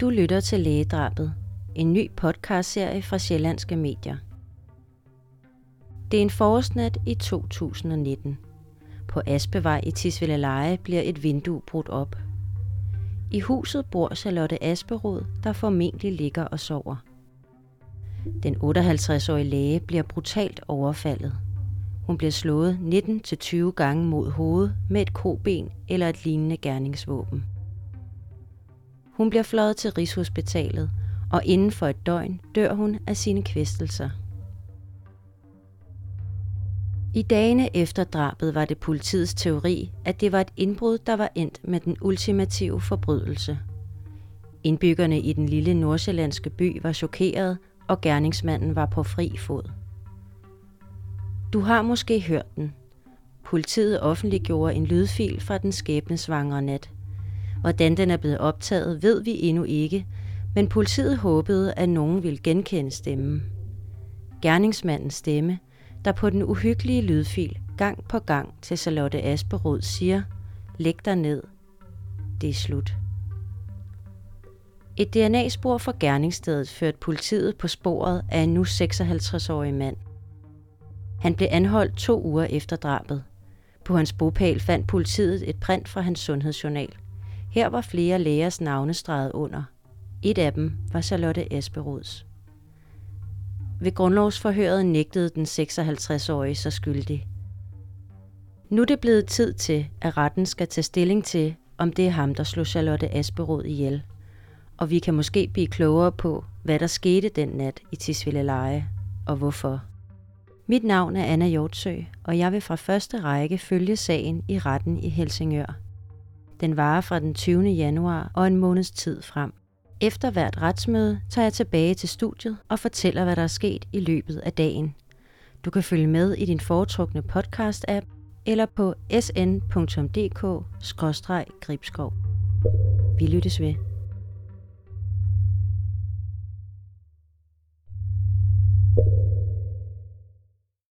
Du lytter til Lægedrabet, en ny podcastserie fra Sjællandske Medier. Det er en forårsnat i 2019. På Aspevej i Tisvilleleje bliver et vindue brudt op. I huset bor Charlotte Asperod, der formentlig ligger og sover. Den 58-årige læge bliver brutalt overfaldet. Hun bliver slået 19-20 gange mod hovedet med et koben eller et lignende gerningsvåben. Hun bliver fløjet til Rigshospitalet, og inden for et døgn dør hun af sine kvæstelser. I dagene efter drabet var det politiets teori, at det var et indbrud, der var endt med den ultimative forbrydelse. Indbyggerne i den lille nordsjællandske by var chokerede, og gerningsmanden var på fri fod. Du har måske hørt den. Politiet offentliggjorde en lydfil fra den skæbnesvangre nat. Hvordan den er blevet optaget, ved vi endnu ikke, men politiet håbede, at nogen ville genkende stemmen. Gerningsmandens stemme, der på den uhyggelige lydfil gang på gang til Charlotte Asperod siger, læg dig ned, det er slut. Et DNA-spor fra gerningsstedet førte politiet på sporet af en nu 56-årig mand. Han blev anholdt to uger efter drabet. På hans bopæl fandt politiet et print fra hans sundhedsjournal. Her var flere lægers navne streget under. Et af dem var Charlotte Esperods. Ved grundlovsforhøret nægtede den 56-årige sig skyldig. Nu er det blevet tid til, at retten skal tage stilling til, om det er ham, der slog Charlotte Asperod ihjel. Og vi kan måske blive klogere på, hvad der skete den nat i Tisvilde Leje, og hvorfor. Mit navn er Anna Hjortsø, og jeg vil fra første række følge sagen i retten i Helsingør. Den varer fra den 20. januar og en måneds tid frem. Efter hvert retsmøde tager jeg tilbage til studiet og fortæller, hvad der er sket i løbet af dagen. Du kan følge med i din foretrukne podcast-app eller på sn.dk-gribskov. Vi lyttes ved.